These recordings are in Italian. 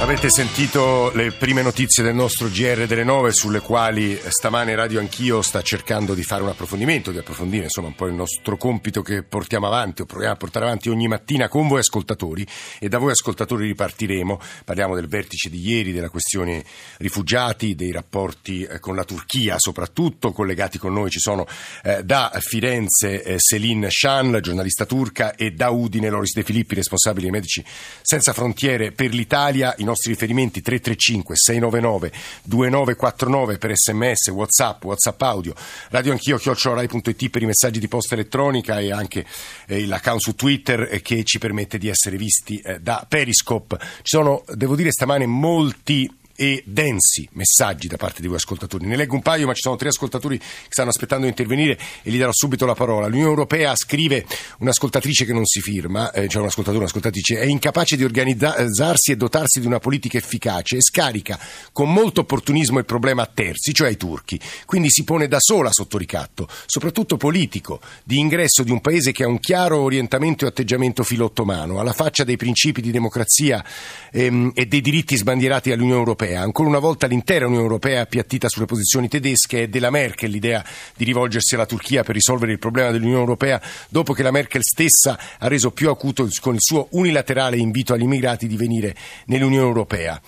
Avete sentito le prime notizie del nostro GR delle 9 sulle quali stamane Radio Anch'io sta cercando di fare un approfondimento, di approfondire insomma un po' il nostro compito che portiamo avanti o proviamo a portare avanti ogni mattina con voi ascoltatori e da voi ascoltatori ripartiremo. Parliamo del vertice di ieri, della questione rifugiati, dei rapporti eh, con la Turchia soprattutto. Collegati con noi ci sono eh, da Firenze eh, Selin Shan, giornalista turca, e da Udine Loris De Filippi, responsabile dei Medici Senza Frontiere per l'Italia. In nostri riferimenti 335 699 2949 per sms, whatsapp, whatsapp audio, radio anch'io, chiocciorai.it per i messaggi di posta elettronica e anche eh, l'account su Twitter eh, che ci permette di essere visti eh, da Periscope. Ci sono, devo dire, stamane molti e densi messaggi da parte di voi ascoltatori. Ne leggo un paio, ma ci sono tre ascoltatori che stanno aspettando di intervenire e gli darò subito la parola. L'Unione Europea scrive un'ascoltatrice che non si firma, eh, cioè un un'ascoltatrice, è incapace di organizzarsi e dotarsi di una politica efficace e scarica con molto opportunismo il problema a terzi, cioè ai turchi. Quindi si pone da sola sotto ricatto, soprattutto politico, di ingresso di un paese che ha un chiaro orientamento e atteggiamento filottomano, alla faccia dei principi di democrazia ehm, e dei diritti sbandierati dall'Unione Europea europea. Ancora una volta l'intera Unione Europea è appiattita sulle posizioni tedesche e della Merkel l'idea di rivolgersi alla Turchia per risolvere il problema dell'Unione Europea dopo che la Merkel stessa ha reso più acuto con il suo unilaterale invito agli immigrati di venire nell'Unione Europea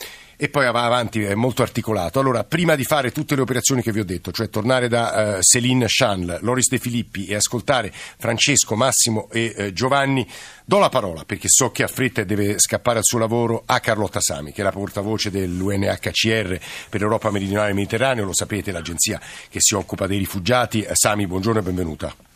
e poi va avanti, è molto articolato. Allora, prima di fare tutte le operazioni che vi ho detto, cioè tornare da uh, Céline Chanl, Loris De Filippi e ascoltare Francesco, Massimo e uh, Giovanni, do la parola perché so che ha fretta e deve scappare al suo lavoro a Carlotta Sami, che è la portavoce dell'UNHCR per l'Europa meridionale e mediterraneo, lo sapete, l'agenzia che si occupa dei rifugiati. Sami, buongiorno e benvenuta.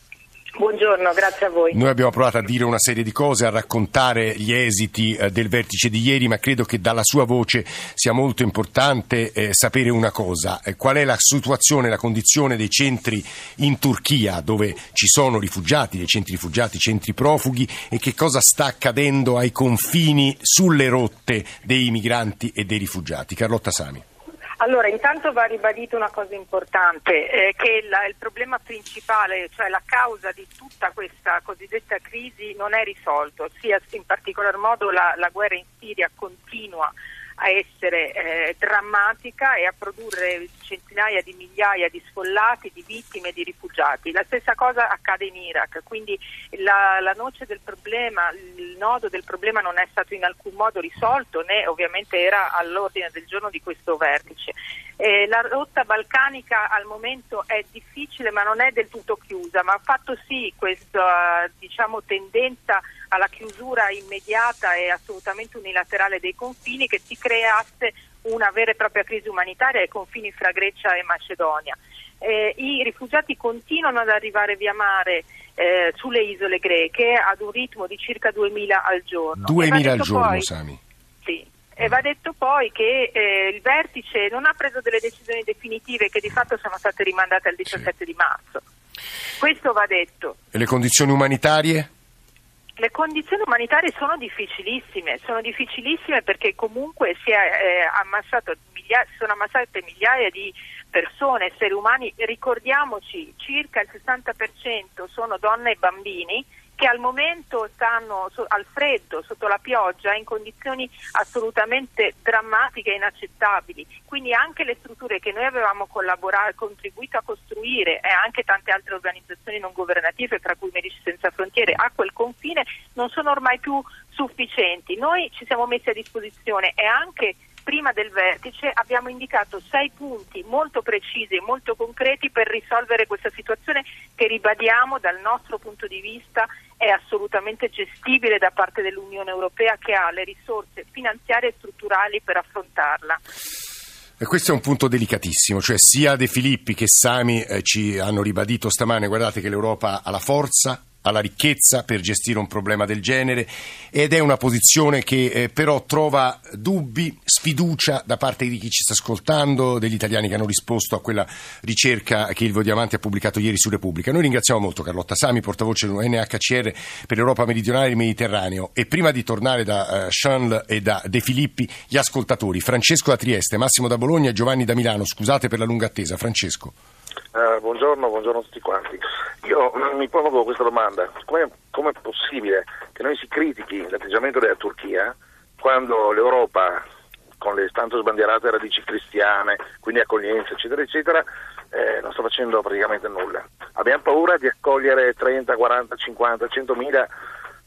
Buongiorno, grazie a voi. Noi abbiamo provato a dire una serie di cose, a raccontare gli esiti eh, del vertice di ieri, ma credo che dalla sua voce sia molto importante eh, sapere una cosa. Eh, qual è la situazione, la condizione dei centri in Turchia dove ci sono rifugiati, dei centri rifugiati, centri profughi e che cosa sta accadendo ai confini sulle rotte dei migranti e dei rifugiati? Carlotta Sami. Allora, intanto va ribadito una cosa importante, eh, che la, il problema principale, cioè la causa di tutta questa cosiddetta crisi non è risolto, sia in particolar modo la, la guerra in Siria continua a essere eh, drammatica e a produrre centinaia di migliaia di sfollati, di vittime, di rifugiati. La stessa cosa accade in Iraq, quindi la, la noce del problema, il nodo del problema non è stato in alcun modo risolto né ovviamente era all'ordine del giorno di questo vertice. Eh, la rotta balcanica al momento è difficile ma non è del tutto chiusa, ma ha fatto sì questa diciamo, tendenza alla chiusura immediata e assolutamente unilaterale dei confini che si creasse una vera e propria crisi umanitaria ai confini fra Grecia e Macedonia. Eh, I rifugiati continuano ad arrivare via mare eh, sulle isole greche ad un ritmo di circa 2.000 al giorno. 2.000 al giorno, poi, Sami. Sì, e va detto poi che eh, il vertice non ha preso delle decisioni definitive che di fatto sono state rimandate al 17 sì. di marzo. Questo va detto. E le condizioni umanitarie? Le condizioni umanitarie sono difficilissime, sono difficilissime perché comunque si, eh, ammassato migliaia, sono ammassate migliaia di persone, esseri umani, ricordiamoci circa il 60% sono donne e bambini che al momento stanno al freddo, sotto la pioggia, in condizioni assolutamente drammatiche e inaccettabili. Quindi anche le strutture che noi avevamo contribuito a costruire e anche tante altre organizzazioni non governative, tra cui Medici Senza Frontiere, a quel confine non sono ormai più sufficienti. Noi ci siamo messi a disposizione e anche prima del vertice abbiamo indicato sei punti molto precisi e molto concreti per risolvere questa situazione che ribadiamo dal nostro punto di vista è assolutamente gestibile da parte dell'Unione Europea che ha le risorse finanziarie e strutturali per affrontarla. E questo è un punto delicatissimo, cioè sia De Filippi che Sami eh, ci hanno ribadito stamane, guardate che l'Europa ha la forza, alla ricchezza per gestire un problema del genere ed è una posizione che eh, però trova dubbi, sfiducia da parte di chi ci sta ascoltando, degli italiani che hanno risposto a quella ricerca che il Diamanti ha pubblicato ieri su Repubblica. Noi ringraziamo molto Carlotta Sami, portavoce dell'UNHCR per l'Europa meridionale e il Mediterraneo e prima di tornare da uh, Sean e da De Filippi, gli ascoltatori Francesco da Trieste, Massimo da Bologna e Giovanni da Milano, scusate per la lunga attesa. Francesco. Uh, buongiorno, buongiorno a tutti quanti. Io mi pongo questa domanda, come è possibile che noi si critichi l'atteggiamento della Turchia quando l'Europa, con le tanto sbandierate radici cristiane, quindi accoglienza, eccetera, eccetera, eh, non sta facendo praticamente nulla. Abbiamo paura di accogliere 30, 40, 50, 100 mila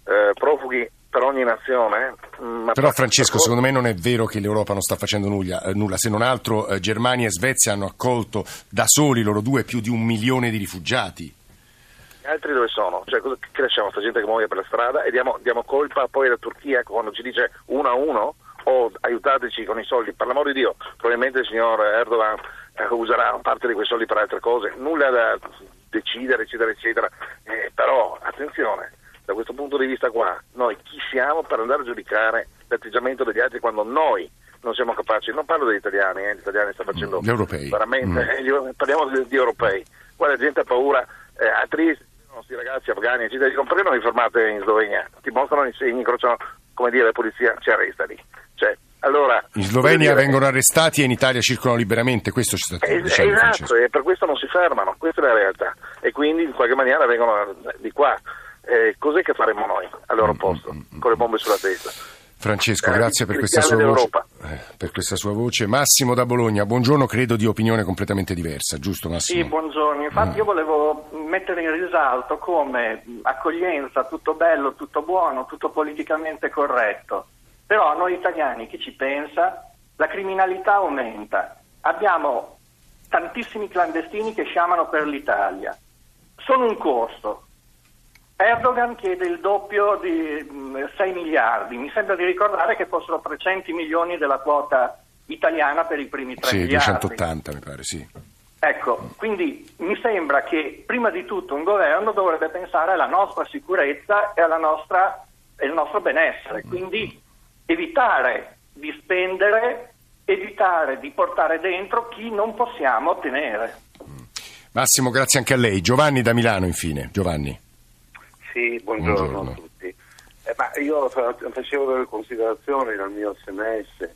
eh, profughi per ogni nazione. Mm, Però Francesco, secondo me non è vero che l'Europa non sta facendo nulla, eh, nulla. se non altro eh, Germania e Svezia hanno accolto da soli loro due più di un milione di rifugiati. Gli altri dove sono? Cioè, cosa, che lasciamo sta gente che muore per la strada e diamo, diamo colpa poi alla Turchia quando ci dice uno a uno o aiutateci con i soldi? Per l'amor di Dio, probabilmente il signor Erdogan eh, userà parte di quei soldi per altre cose, nulla da decidere, eccetera, eccetera. Eh, però attenzione, da questo punto di vista qua, noi chi siamo per andare a giudicare l'atteggiamento degli altri quando noi non siamo capaci, non parlo degli italiani, eh, gli italiani stanno facendo gli europei. veramente, mm. eh, parliamo di, di, europei, qua la gente ha paura, eh, a Trieste, i nostri ragazzi afghani, eccetera, dicono perché non vi fermate in Slovenia? Ti mostrano i segni, incrociano, come dire, la polizia ci arresta lì. Cioè, allora, in Slovenia dire, vengono arrestati e in Italia circolano liberamente, questo ci sta eh, dicendo Esatto, e per questo non si fermano, questa è la realtà. E quindi in qualche maniera vengono di qua eh, cos'è che faremo noi al loro mm, posto, mm, mm, con le bombe sulla testa? Francesco, eh, grazie per questa, voce, eh, per questa, sua voce, Massimo da Bologna, buongiorno, credo di opinione completamente diversa, giusto Massimo? Sì, buongiorno. Infatti mm. io volevo mettere in risalto come accoglienza, tutto bello, tutto buono, tutto politicamente corretto. Però a noi italiani chi ci pensa? La criminalità aumenta. Abbiamo tantissimi clandestini che sciamano per l'Italia. Sono un costo, Erdogan chiede il doppio di 6 mm, miliardi, mi sembra di ricordare che fossero 300 milioni della quota italiana per i primi 3 sì, miliardi. Sì, 280 mi pare, sì. Ecco, quindi mi sembra che prima di tutto un governo dovrebbe pensare alla nostra sicurezza e nostra, al nostro benessere, quindi evitare di spendere, evitare di portare dentro chi non possiamo ottenere. Massimo, grazie anche a lei. Giovanni da Milano, infine. Giovanni. Sì, buongiorno, buongiorno. a tutti. Eh, ma io facevo delle considerazioni nel mio sms.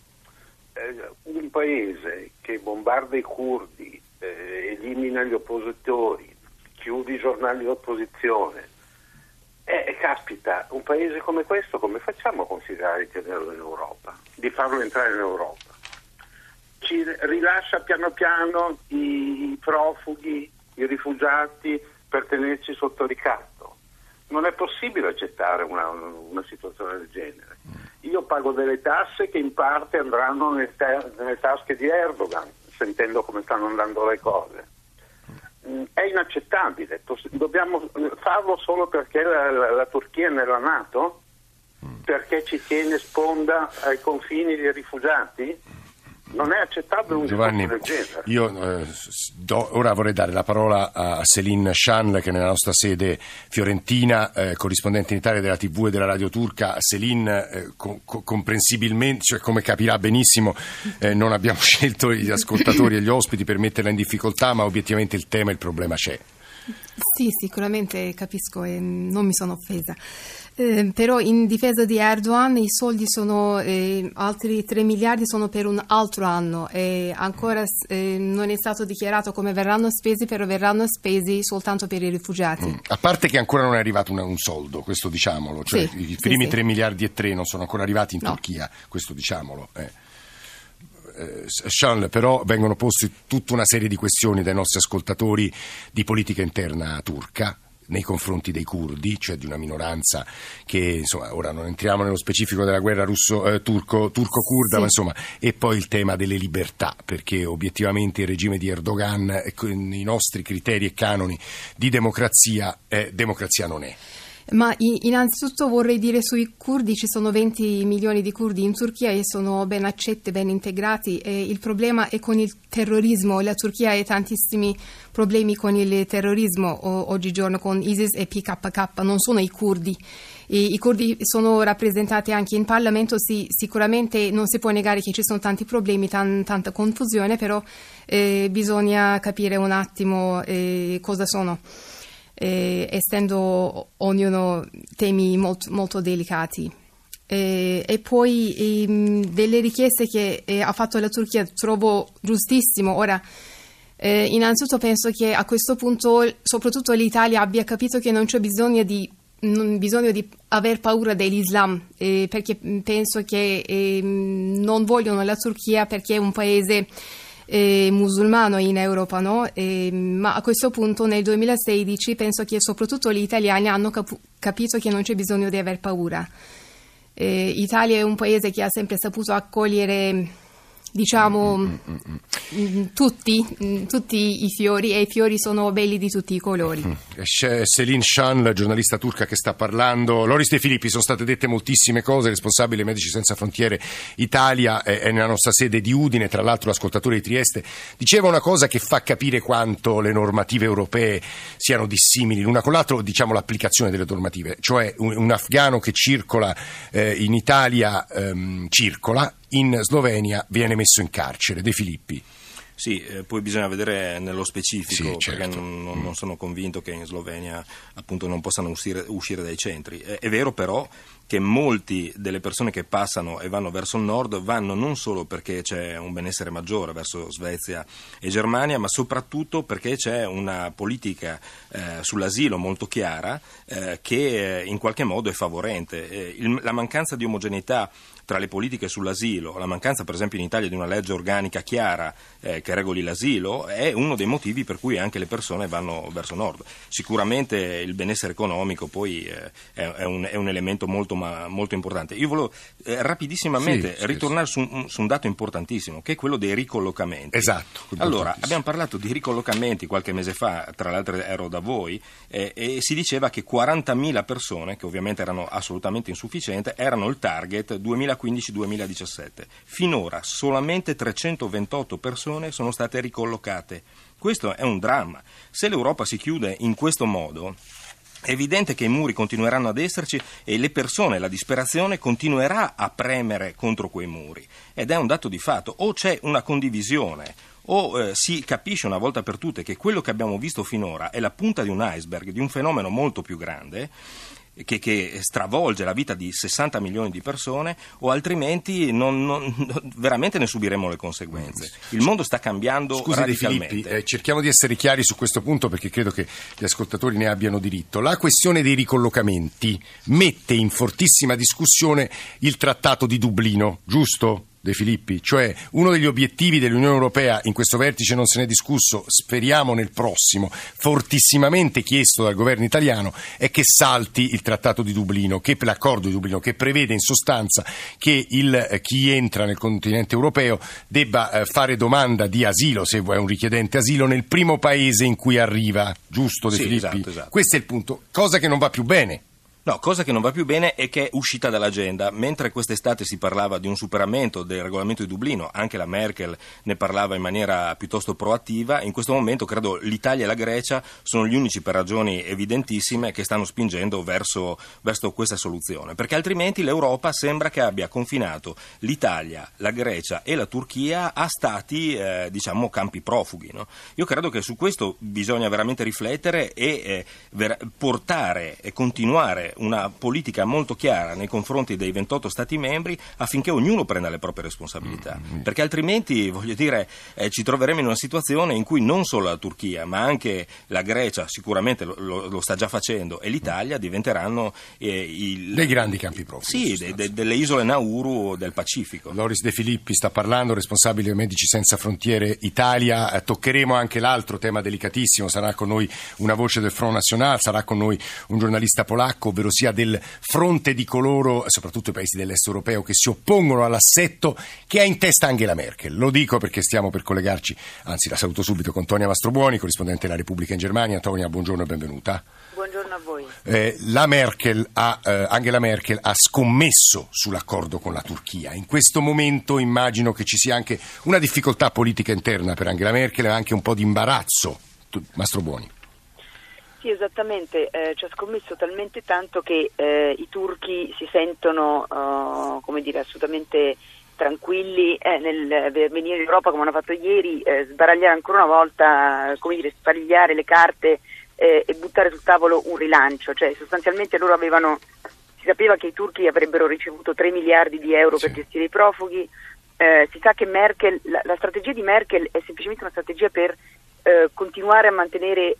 Eh, un paese che bombarda i curdi, eh, elimina gli oppositori, chiude i giornali d'opposizione, eh, caspita, un paese come questo come facciamo a considerare di tenerlo in Europa, di farlo entrare in Europa? Ci rilascia piano piano i profughi, i rifugiati per tenerci sotto ricatto non è possibile accettare una, una, situazione del genere. Io pago delle tasse che in parte andranno nelle, te- nelle tasche di Erdogan, sentendo come stanno andando le cose. Mm, è inaccettabile, dobbiamo farlo solo perché la, la, la Turchia è nella Nato? Perché ci tiene sponda ai confini dei rifugiati? Non è accettabile un Giovanni, del genere. Io eh, do, ora vorrei dare la parola a Céline Chan, che è nella nostra sede fiorentina, eh, corrispondente in Italia della TV e della radio turca. Céline, eh, co- comprensibilmente, cioè come capirà benissimo, eh, non abbiamo scelto gli ascoltatori e gli ospiti per metterla in difficoltà, ma obiettivamente il tema e il problema c'è. Sì, sicuramente capisco e non mi sono offesa. Eh, però in difesa di Erdogan i soldi sono, eh, altri 3 miliardi sono per un altro anno e ancora eh, non è stato dichiarato come verranno spesi, però verranno spesi soltanto per i rifugiati. Mm. A parte che ancora non è arrivato un, un soldo, questo diciamolo, cioè sì, i primi sì, 3 sì. miliardi e 3 non sono ancora arrivati in no. Turchia, questo diciamolo. Eh. Eh, Charles, però vengono poste tutta una serie di questioni dai nostri ascoltatori di politica interna turca nei confronti dei curdi, cioè di una minoranza che, insomma, ora non entriamo nello specifico della guerra russo, eh, turco, turco-kurda, sì. ma insomma, e poi il tema delle libertà, perché obiettivamente il regime di Erdogan, con i nostri criteri e canoni di democrazia, eh, democrazia non è. Ma innanzitutto vorrei dire sui curdi, ci sono 20 milioni di curdi in Turchia e sono ben accetti, ben integrati. E il problema è con il terrorismo. La Turchia ha tantissimi problemi con il terrorismo oggigiorno, con ISIS e PKK, non sono i curdi. I, curdi sono rappresentati anche in Parlamento, sì, sicuramente non si può negare che ci sono tanti problemi, tan, tanta confusione, però eh, bisogna capire un attimo eh, cosa sono eh, essendo ognuno temi molto, molto delicati. Eh, e poi ehm, delle richieste che eh, ha fatto la Turchia trovo giustissimo. Ora, Eh, innanzitutto penso che a questo punto soprattutto l'Italia abbia capito che non c'è bisogno di, bisogno di aver paura dell'Islam eh, perché penso che eh, non vogliono la Turchia perché è un paese eh, musulmano in Europa, no? eh, ma a questo punto nel 2016 penso che soprattutto gli italiani hanno cap- capito che non c'è bisogno di aver paura. Eh, Italia è un paese che ha sempre saputo accogliere diciamo mm, mm, mm, tutti, tutti, i fiori e i fiori sono belli di tutti i colori. C'è Céline Chan, la giornalista turca che sta parlando. Loris De Filippi, sono state dette moltissime cose, responsabile Medici Senza Frontiere Italia è, è nella nostra sede di Udine, tra l'altro l'ascoltatore di Trieste diceva una cosa che fa capire quanto le normative europee siano dissimili l'una con l'altra, diciamo l'applicazione delle normative, cioè un, un afgano che circola eh, in Italia ehm, circola in Slovenia viene messo in carcere. De Filippi. Sì, eh, poi bisogna vedere nello specifico, sì, certo. perché non, non, non, sono convinto che in Slovenia appunto, non possano uscire, uscire dai centri. È, è vero però che molti delle persone che passano e vanno verso il nord vanno non solo perché c'è un benessere maggiore verso Svezia e Germania, ma soprattutto perché c'è una politica eh, sull'asilo molto chiara eh, che eh, in qualche modo è favorente. Eh, il, la mancanza di omogeneità tra le politiche sull'asilo, la mancanza per esempio in Italia di una legge organica chiara eh, che regoli l'asilo, è uno dei motivi per cui anche le persone vanno verso nord. Sicuramente il benessere economico poi eh, è, un, è, un, elemento molto, ma, molto importante. Io volevo eh, rapidissimamente sì, ritornare sì. Su, un, su, un, dato importantissimo, che è quello dei ricollocamenti. Esatto. Allora, abbiamo parlato di ricollocamenti qualche mese fa, tra l'altro ero da voi, eh, e si diceva che 40.000 persone, che ovviamente erano assolutamente insufficienti, erano il target 2015 2015-2017. Finora solamente 328 persone sono state ricollocate. Questo è un dramma. Se l'Europa si chiude in questo modo, è evidente che i muri continueranno ad esserci e le persone, la disperazione continuerà a premere contro quei muri. Ed è un dato di fatto. O c'è una condivisione o eh, si capisce una volta per tutte che quello che abbiamo visto finora è la punta di un iceberg, di un fenomeno molto più grande, che, che, stravolge la vita di 60 milioni di persone o altrimenti non, non, veramente ne subiremo le conseguenze. Il mondo sta cambiando Scusi radicalmente. Filippi, eh, cerchiamo di essere chiari su questo punto perché credo che gli ascoltatori ne abbiano diritto. La questione dei ricollocamenti mette in fortissima discussione il Trattato di Dublino, giusto? De Filippi, cioè uno degli obiettivi dell'Unione Europea in questo vertice non se ne è discusso, speriamo nel prossimo, fortissimamente chiesto dal governo italiano, è che salti il Trattato di Dublino, che, l'accordo di Dublino, che prevede in sostanza che il, eh, chi entra nel continente europeo debba eh, fare domanda di asilo, se è un richiedente asilo, nel primo paese in cui arriva, giusto De sì, Filippi? Esatto, esatto. Questo è il punto, cosa che non va più bene. No, cosa che non va più bene è che è uscita dall'agenda. Mentre quest'estate si parlava di un superamento del regolamento di Dublino, anche la Merkel ne parlava in maniera piuttosto proattiva, in questo momento credo l'Italia e la Grecia sono gli unici per ragioni evidentissime che stanno spingendo verso, verso questa soluzione. Perché altrimenti l'Europa sembra che abbia confinato l'Italia, la Grecia e la Turchia a stati, eh, diciamo, campi profughi. No? Io credo che su questo bisogna veramente riflettere e eh, ver- portare e continuare una politica molto chiara nei confronti dei 28 Stati membri affinché ognuno prenda le proprie responsabilità, mm-hmm. perché altrimenti, voglio dire, eh, ci troveremo in una situazione in cui non solo la Turchia, ma anche la Grecia, sicuramente lo, lo, lo sta già facendo, e l'Italia diventeranno eh, il... dei grandi campi profughi. Sì, de, de, delle isole Nauru del Pacifico. Loris De Filippi sta parlando, responsabile Medici Senza Frontiere Italia. Eh, toccheremo anche l'altro tema delicatissimo, sarà con noi una voce del Front National, sarà con noi un giornalista polacco, ovvero sia del fronte di coloro, soprattutto i paesi dell'est europeo, che si oppongono all'assetto che ha in testa Angela Merkel. Lo dico perché stiamo per collegarci, anzi la saluto subito con Tonia Mastrobuoni, corrispondente della Repubblica in Germania. Tonia, buongiorno e benvenuta. Buongiorno a voi. Eh, Merkel ha, eh, Angela Merkel ha scommesso sull'accordo con la Turchia. In questo momento immagino che ci sia anche una difficoltà politica interna per Angela Merkel e anche un po' di imbarazzo. Mastrobuoni. Sì, esattamente, eh, ci ha scommesso talmente tanto che eh, i turchi si sentono uh, come dire, assolutamente tranquilli eh, nel venire in Europa come hanno fatto ieri, eh, sbaragliare ancora una volta, come dire, spagliare le carte eh, e buttare sul tavolo un rilancio, cioè sostanzialmente loro avevano, si sapeva che i turchi avrebbero ricevuto 3 miliardi di euro sì. per gestire i profughi, si sa che Merkel, la, la strategia di Merkel è semplicemente una strategia per continuare a mantenere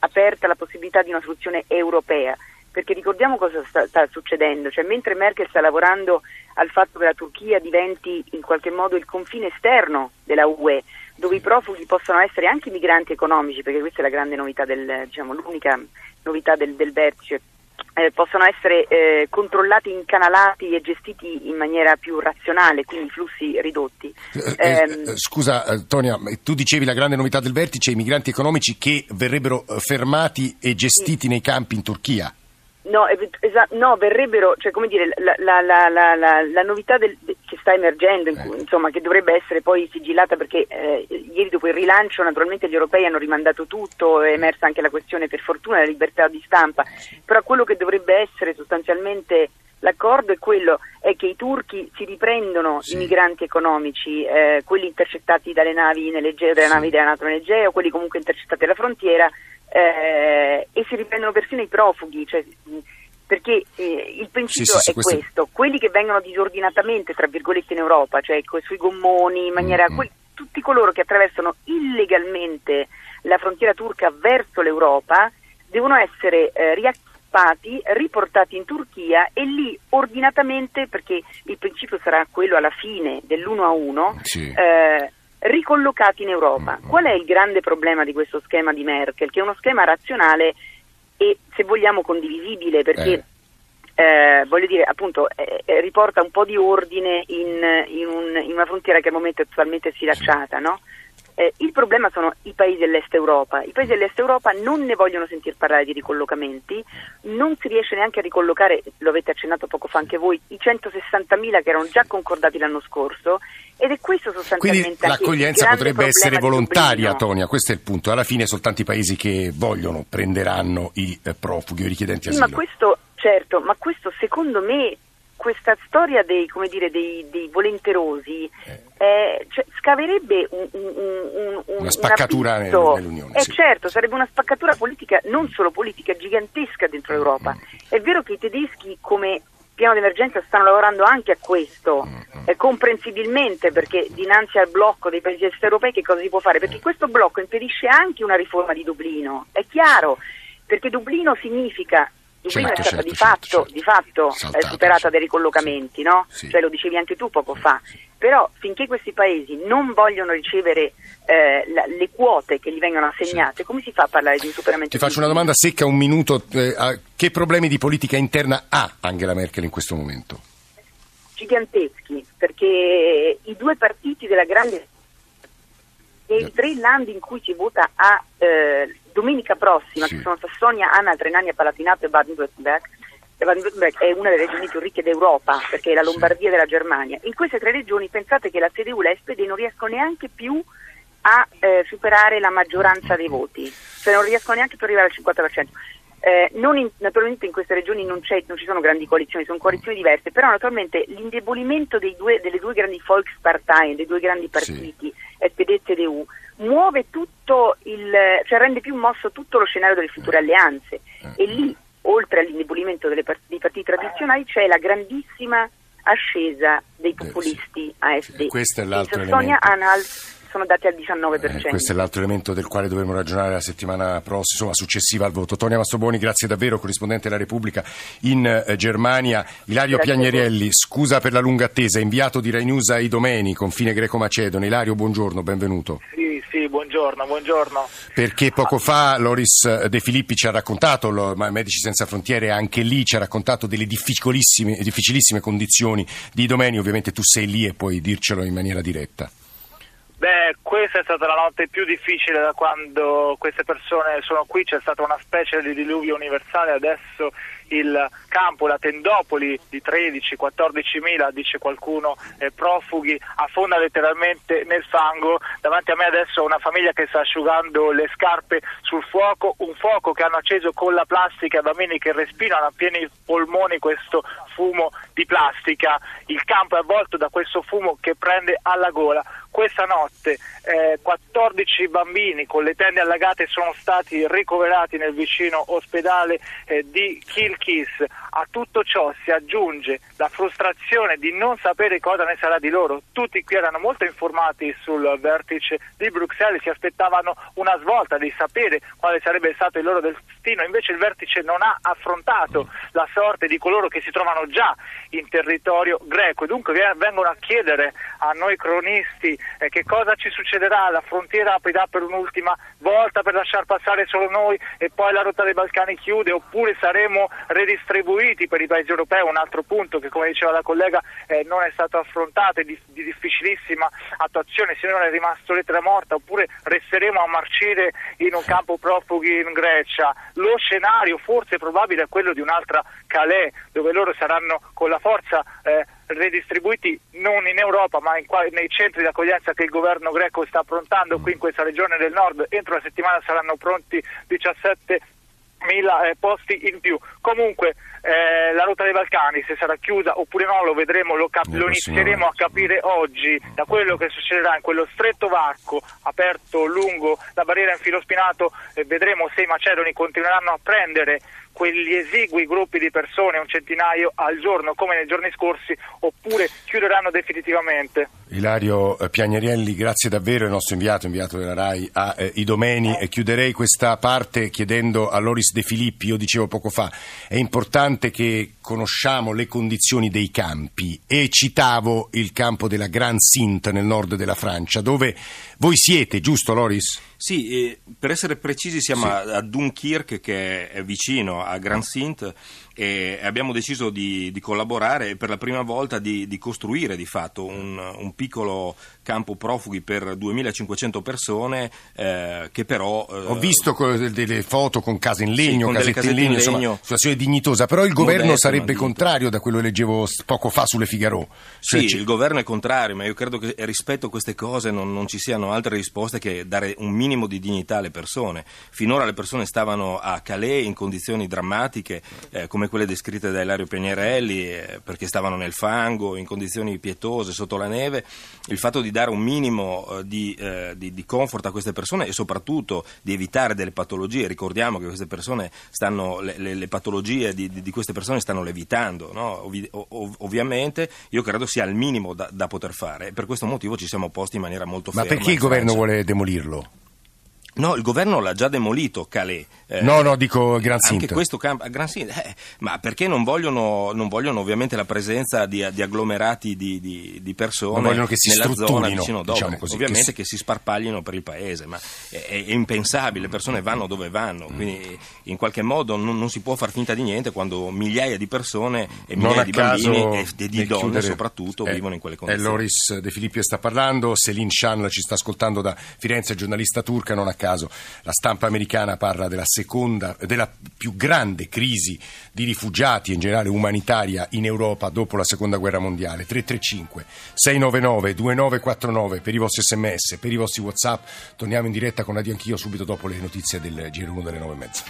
aperta la possibilità di una soluzione europea perché ricordiamo cosa sta, sta, succedendo, cioè mentre Merkel sta lavorando al fatto che la Turchia diventi in qualche modo il confine esterno della UE, dove i profughi possono essere anche migranti economici, perché questa è la grande novità del, diciamo, l'unica novità del, del vertice, eh, possono essere eh, controllati, incanalati e gestiti in maniera più razionale, quindi flussi ridotti. Eh, eh, ehm, scusa eh, Tonia, tu dicevi la grande novità del vertice, i migranti economici che verrebbero eh, fermati e gestiti sì. nei campi in Turchia. No, esa- no, verrebbero, cioè come dire, la, la, la, la novità del, che sta emergendo, in, insomma, che dovrebbe essere poi sigillata perché eh, ieri dopo il rilancio naturalmente gli europei hanno rimandato tutto, è emersa anche la questione per fortuna della libertà di stampa, però quello che dovrebbe essere sostanzialmente l'accordo è quello è che i turchi si riprendono sì. i migranti economici, eh, quelli intercettati dalle navi nell'Egeo, dalle sì. navi della NATO nell'Egeo, quelli comunque intercettati alla frontiera eh, e si riprendono persino i profughi, cioè, perché eh, il principio sì, è questo. questo, quelli che vengono disordinatamente, tra virgolette, in Europa, cioè sui gommoni, in maniera... Mm-hmm. Que- tutti coloro che attraversano illegalmente la frontiera turca verso l'Europa devono essere eh, riacchiappati riportati in Turchia e lì ordinatamente, perché il principio sarà quello alla fine dell'uno a uno, sì. eh, ricollocati in Europa. Mm. Qual è il grande problema di questo schema di Merkel? Che è uno schema razionale e se vogliamo condivisibile perché eh. Eh, voglio dire, appunto, eh, eh riporta un po' di ordine in, in, un, in, una frontiera che al momento è totalmente sfilacciata, no? Eh, il problema sono i paesi dell'est Europa. I paesi dell'est Europa non ne vogliono sentir parlare di ricollocamenti, non si riesce neanche a ricollocare, lo avete accennato poco fa anche voi, i 160.000 che erano già concordati l'anno scorso ed è questo sostanzialmente Quindi l'accoglienza potrebbe essere volontaria, Tonia, questo è il punto. Alla fine soltanto i paesi che vogliono prenderanno i eh, profughi o i richiedenti asilo. Sì, ma questo, certo, ma questo secondo me questa storia dei, dire, dei, dei volenterosi eh. Eh, cioè, scaverebbe un, un, un, una spaccatura nell'Unione. Eh sì. certo, sarebbe una spaccatura politica, non solo politica, gigantesca dentro l'Europa. Mm. È vero che i tedeschi come piano di emergenza stanno lavorando anche a questo, mm. eh, comprensibilmente perché dinanzi al blocco dei paesi esteri che cosa si può fare? Perché questo blocco impedisce anche una riforma di Dublino, è chiaro, perché Dublino significa Dublino certo, è stata certo, di fatto, certo, di fatto Saltato, superata dai ricollocamenti, no? Cioè, lo dicevi anche tu poco fa. Però finché questi paesi non vogliono ricevere eh, la, le quote che gli vengono assegnate, come si fa a parlare di un superamento? Ti faccio una domanda secca, un minuto. Eh, che problemi di politica interna ha Angela Merkel in questo momento? Giganteschi, perché i due partiti della grande e i tre land in cui si vota a eh, domenica prossima, sì. che sono Sassonia, Anhalt, Renania, Palatinato e Baden-Württemberg, Baden-Württemberg è una delle regioni più ricche d'Europa perché è la Lombardia della Germania. In queste tre regioni pensate che la CDU e l'SPD non riescono neanche più a eh, superare la maggioranza dei voti, cioè non riescono neanche più ad arrivare al 50%. Eh, in, naturalmente in queste regioni non, non, ci sono grandi coalizioni, sono coalizioni diverse, però naturalmente l'indebolimento due, delle due grandi Volksparteien, dei due grandi partiti, sì. SPD e CDU, muove tutto il, cioè rende più mosso tutto lo scenario delle future alleanze eh. e lì, oltre all'indebolimento dei partiti tradizionali, c'è la grandissima ascesa dei populisti eh. AFD. Questo è l'altro elemento. Anhalt, sono dati al 19%. Eh, questo è l'altro elemento del quale dovremo ragionare la settimana prossima, successiva al voto. Tonia Mastroboni, grazie davvero, corrispondente della Repubblica in eh, Germania. Ilario grazie Piagnerielli, scusa per la lunga attesa, inviato di Rai News ai domeni, confine greco-macedone. Ilario, buongiorno, benvenuto. Sì, sì, buongiorno, buongiorno. Perché poco fa Loris De Filippi ci ha raccontato, lo, Medici Senza Frontiere anche lì ci ha raccontato delle difficilissime, difficilissime condizioni di domeni, ovviamente tu sei lì e puoi dircelo in maniera diretta. Beh, questa è stata la notte più difficile da quando queste persone sono qui, c'è stata una specie di diluvio universale, adesso il campo, la tendopoli di 13-14 mila, dice qualcuno, eh, profughi, affonda letteralmente nel fango. Davanti a me adesso una famiglia che sta asciugando le scarpe sul fuoco, un fuoco che hanno acceso con la plastica, bambini che respirano a pieni polmoni questo fumo di plastica. Il campo è avvolto da questo fumo che prende alla gola. questa notte eh, 14 bambini con le tende allagate sono stati ricoverati nel vicino ospedale eh, di Kilkis. A tutto ciò si aggiunge la frustrazione di non sapere cosa ne sarà di loro. Tutti qui erano molto informati sul vertice di Bruxelles, si aspettavano una svolta di sapere quale sarebbe stato il loro destino, invece il vertice non ha affrontato la sorte di coloro che si trovano già in territorio greco. E dunque vengono a chiedere a noi cronisti eh, che cosa ci succederà, la frontiera aprirà per un'ultima volta per lasciar passare solo noi e poi la rotta dei Balcani chiude oppure saremo redistribuiti per i paesi europei, un altro punto che come diceva la collega eh, non è stato affrontato, è di, di difficilissima attuazione, se non è rimasto lettera morta oppure resteremo a marcire in un campo profughi in Grecia. Lo scenario forse probabile è quello di un'altra Calais dove loro saranno con la forza eh, redistribuiti non in Europa ma in qua, nei centri di accoglienza che il governo greco sta approntando qui in questa regione del nord. Entro la settimana saranno pronti 17 mila eh, posti in più. Comunque eh, la rotta dei Balcani se sarà chiusa oppure no lo vedremo, lo, cap- lo inizieremo a capire oggi da quello che succederà in quello stretto varco aperto lungo la barriera in filo spinato e vedremo se i macedoni continueranno a prendere quegli esigui gruppi di persone, un centinaio al giorno come nei giorni scorsi, oppure chiuderanno definitivamente. Ilario eh, Piagnerielli, grazie davvero al nostro inviato, inviato della RAI a eh, Idomeni. E chiuderei questa parte chiedendo a Loris De Filippi, io dicevo poco fa, è importante che conosciamo le condizioni dei campi e citavo il campo della Grand Sint nel nord della Francia, dove voi siete, giusto Loris? Sì, eh, per essere precisi siamo sì. a, a Dunkirk che è vicino a Grand Sint e abbiamo deciso di, di collaborare e per la prima volta di, di costruire di fatto un, un, piccolo campo profughi per 2500 persone eh, che però... Eh, Ho visto delle foto con case in legno, sì, casette, casette in legno, in legno insomma, situazione dignitosa, però il governo modeste, sarebbe contrario da quello che leggevo poco fa sulle Figaro. Cioè, sì, c- il governo è contrario, ma io credo che rispetto a queste cose non, non ci siano altre risposte che dare un minimo di dignità alle persone. Finora le persone stavano a Calais in condizioni drammatiche, eh, come quelle descritte da Ilario Piagnarelli, eh, perché stavano nel fango, in condizioni pietose, sotto la neve, il fatto di dare un minimo eh, di, eh, di, di, comfort a queste persone e soprattutto di evitare delle patologie, ricordiamo che queste persone stanno, le, le, le patologie di, di, queste persone stanno levitando, no? Ovvi, ov, ovviamente io credo sia il minimo da, da, poter fare e per questo motivo ci siamo opposti in maniera molto Ma ferma. Ma perché il governo vuole demolirlo? No, il governo l'ha già demolito Calais. Eh, no, no, dico Gran Sint. Anche questo campo, Gran Sint, eh, ma perché non vogliono, non vogliono, ovviamente la presenza di, di agglomerati di, di, di persone che si nella zona vicino Dovre, diciamo così, ovviamente che si... che si... sparpaglino per il paese, ma è, è, impensabile, le persone vanno dove vanno, mm. quindi in qualche modo non, non, si può far finta di niente quando migliaia di persone e migliaia di bambini e, e di donne chiudere, soprattutto eh, vivono in quelle condizioni. È Loris De Filippi sta parlando, Selin Shan ci sta ascoltando da Firenze, giornalista turca, non a caso la stampa americana parla della seconda, della più grande crisi di rifugiati e in generale umanitaria in Europa dopo la seconda guerra mondiale. 335 699 2949 per i vostri sms, per i vostri whatsapp. Torniamo in diretta con Radio Anch'io subito dopo le notizie del Giro 1 delle 9 e mezza.